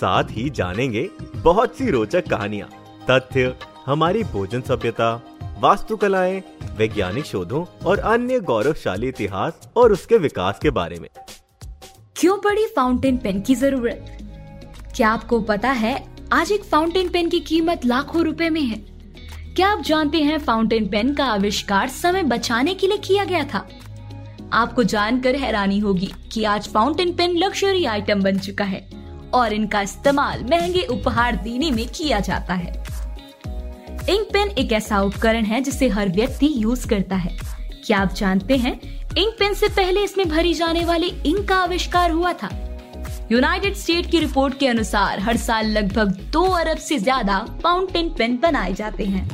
साथ ही जानेंगे बहुत सी रोचक कहानियाँ, तथ्य, हमारी भोजन सभ्यता, वास्तुकलाएँ, वैज्ञानिक शोधों और अन्य गौरवशाली इतिहास और उसके विकास के बारे में। क्यों पड़ी फाउंटेन पेन की ज़रूरत? क्या आपको पता है, आज एक फाउंटेन पेन की कीमत लाखों रुपए में है। क्या आप जानते हैं फाउंटेन पेन का आविष्कार समय बचाने के लिए किया गया था? आपको जानकर हैरानी होगी कि आज फाउंटेन पेन लग्जरी आइटम बन चुका है। और इनका इस्तेमाल महँगे उपहार देने में किया जाता है। इंक पेन एक ऐसा उपकरण है जिसे हर व्यक्ति यूज़ करता है। क्या आप जानते हैं इंक पेन से पहले इसमें भरी जाने वाली इंक का आविष्कार हुआ था? यूनाइटेड स्टेट की रिपोर्ट के अनुसार हर साल लगभग दो अरब से ज़्यादा फाउंटेन पेन बनाए जाते हैं।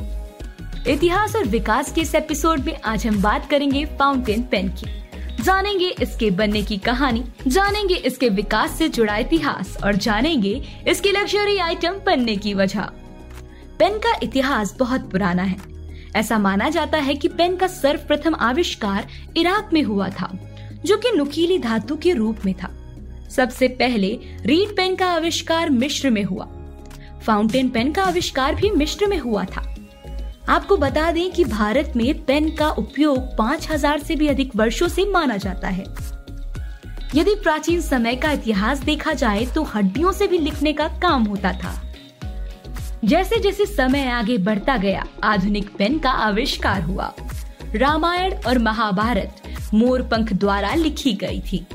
इतिहास और विकास के इस एपिसोड में आज हम बात करेंगे फाउंटेन पेन की। जानेंगे इसके बनने की कहानी, जानेंगे इसके विकास से जुड़ा इतिहास और जानेंगे इसके लग्जरी आइटम बनने की वजह। पेन का इतिहास बहुत पुराना है। ऐसा माना जाता है कि पेन का सर्वप्रथम आविष्कार इराक में हुआ था, जो कि नुकीली धातु के रूप में था। सबसे पहले रीड पेन का आविष्कार मिश्र में हुआ। फाउंटेन पेन का आविष्कार भी मिश्र में हुआ था। आपको बता दें कि भारत में पेन का उपयोग 5000 से भी अधिक वर्षों से माना जाता है। यदि प्राचीन समय का इतिहास देखा जाए तो हड्डियों से भी लिखने का काम होता था। जैसे जैसे समय आगे बढ़ता गया, आधुनिक पेन का आविष्कार हुआ। रामायण और महाभारत मोर पंख द्वारा लिखी गई थी।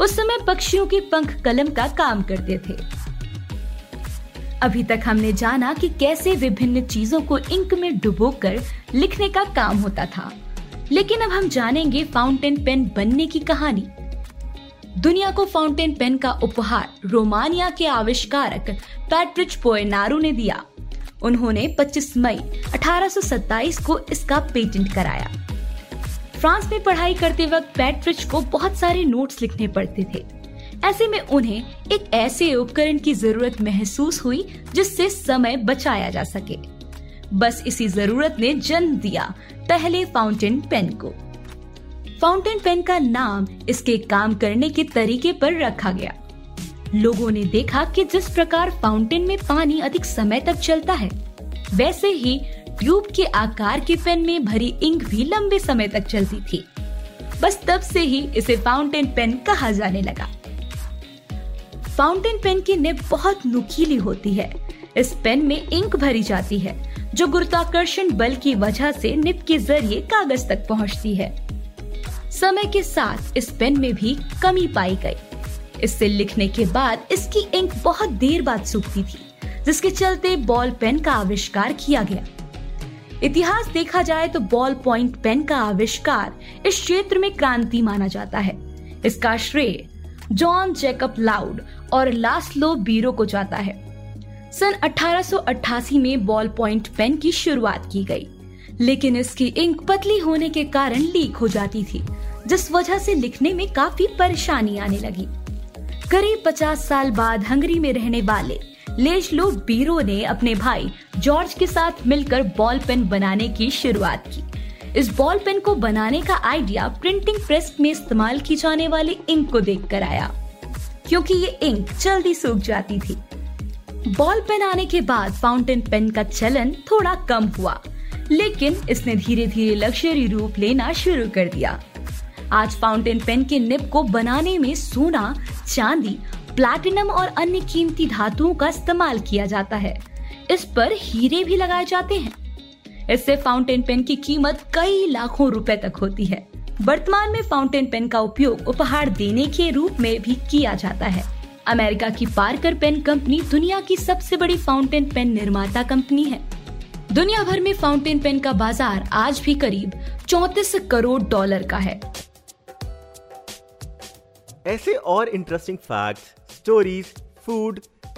उस समय पक्षियों के पंख कलम का काम करते थे। अभी तक हमने जाना कि कैसे विभिन्न चीज़ों को इंक में डुबोकर लिखने का काम होता था। लेकिन अब हम जानेंगे फाउंटेन पेन बनने की कहानी। दुनिया को फाउंटेन पेन का उपहार रोमानिया के आविष्कारक पैट्रिच पोएनारू ने दिया। उन्होंने 25 मई 1827 को इसका पेटेंट कराया। फ्रांस में पढ़ाई करते वक्त पैट्रिच को बहुत सारे नोट्स लिखने पड़ते थे। ऐसे में उन्हें एक ऐसे उपकरण की ज़रूरत महसूस हुई जिससे समय बचाया जा सके। बस इसी ज़रूरत ने जन्म दिया पहले फाउंटेन पेन को। फाउंटेन पेन का नाम इसके काम करने के तरीके पर रखा गया। लोगों ने देखा कि जिस प्रकार फाउंटेन में पानी अधिक समय तक चलता है, वैसे ही ट्यूब के आकार के पेन में भरी इंक भी लंबे समय तक चलती थी। बस तब से ही इसे फाउंटेन पेन कहा जाने लगा। फाउंटेन पेन की निब बहुत नुकीली होती है। इस पेन में इंक भरी जाती है, जो गुरुत्वाकर्षण बल की वजह से निब के ज़रिए कागज़ तक पहुँचती है। समय के साथ इस पेन में भी कमी पाई गई। इससे लिखने के बाद इसकी इंक बहुत देर बाद सूखती थी, जिसके चलते बॉल पेन का आविष्कार किया गया। इतिहास देखा जाए तो बॉल पॉइंट पेन का आविष्कार इस क्षेत्र में क्रांति माना जाता है। इसका श्रेय जॉन जैकब लाउड और लास्लो बीरो को जाता है। सन 1888 में बॉल पॉइंट पेन की शुरुआत की गई, लेकिन इसकी इंक पतली होने के कारण लीक हो जाती थी, जिस वजह से लिखने में काफ़ी परेशानी आने लगी। करीब 50 साल बाद हंगरी में रहने वाले लेशलो बीरो ने अपने भाई जॉर्ज के साथ मिलकर बॉल पेन बनाने की शुरुआत की। इस बॉल पेन को बनाने का आइडिया प्रिंटिंग प्रेस में इस्तेमाल की जाने वाली इंक को देखकर आया, क्योंकि ये इंक जल्दी सूख जाती थी। बॉल पेन आने के बाद फाउंटेन पेन का चलन थोड़ा कम हुआ, लेकिन इसने धीरे धीरे लग्जरी रूप लेना शुरू कर दिया। आज फाउंटेन पेन के निब को बनाने में सोना, चांदी प्लैटिनम और अन्य कीमती धातुओं का इस्तेमाल किया जाता है। इस पर हीरे भी लगाए जाते हैं। इससे फाउंटेन पेन की कीमत कई लाखों रुपए तक होती है। वर्तमान में फाउंटेन पेन का उपयोग उपहार देने के रूप में भी किया जाता है। अमेरिका की पार्कर पेन कंपनी दुनिया की सबसे बड़ी फाउंटेन पेन निर्माता कंपनी है। दुनिया भर में फाउंटेन पेन का बाज़ार आज भी करीब चौतीस करोड़ डॉलर का है। ऐसे और interesting fact stories food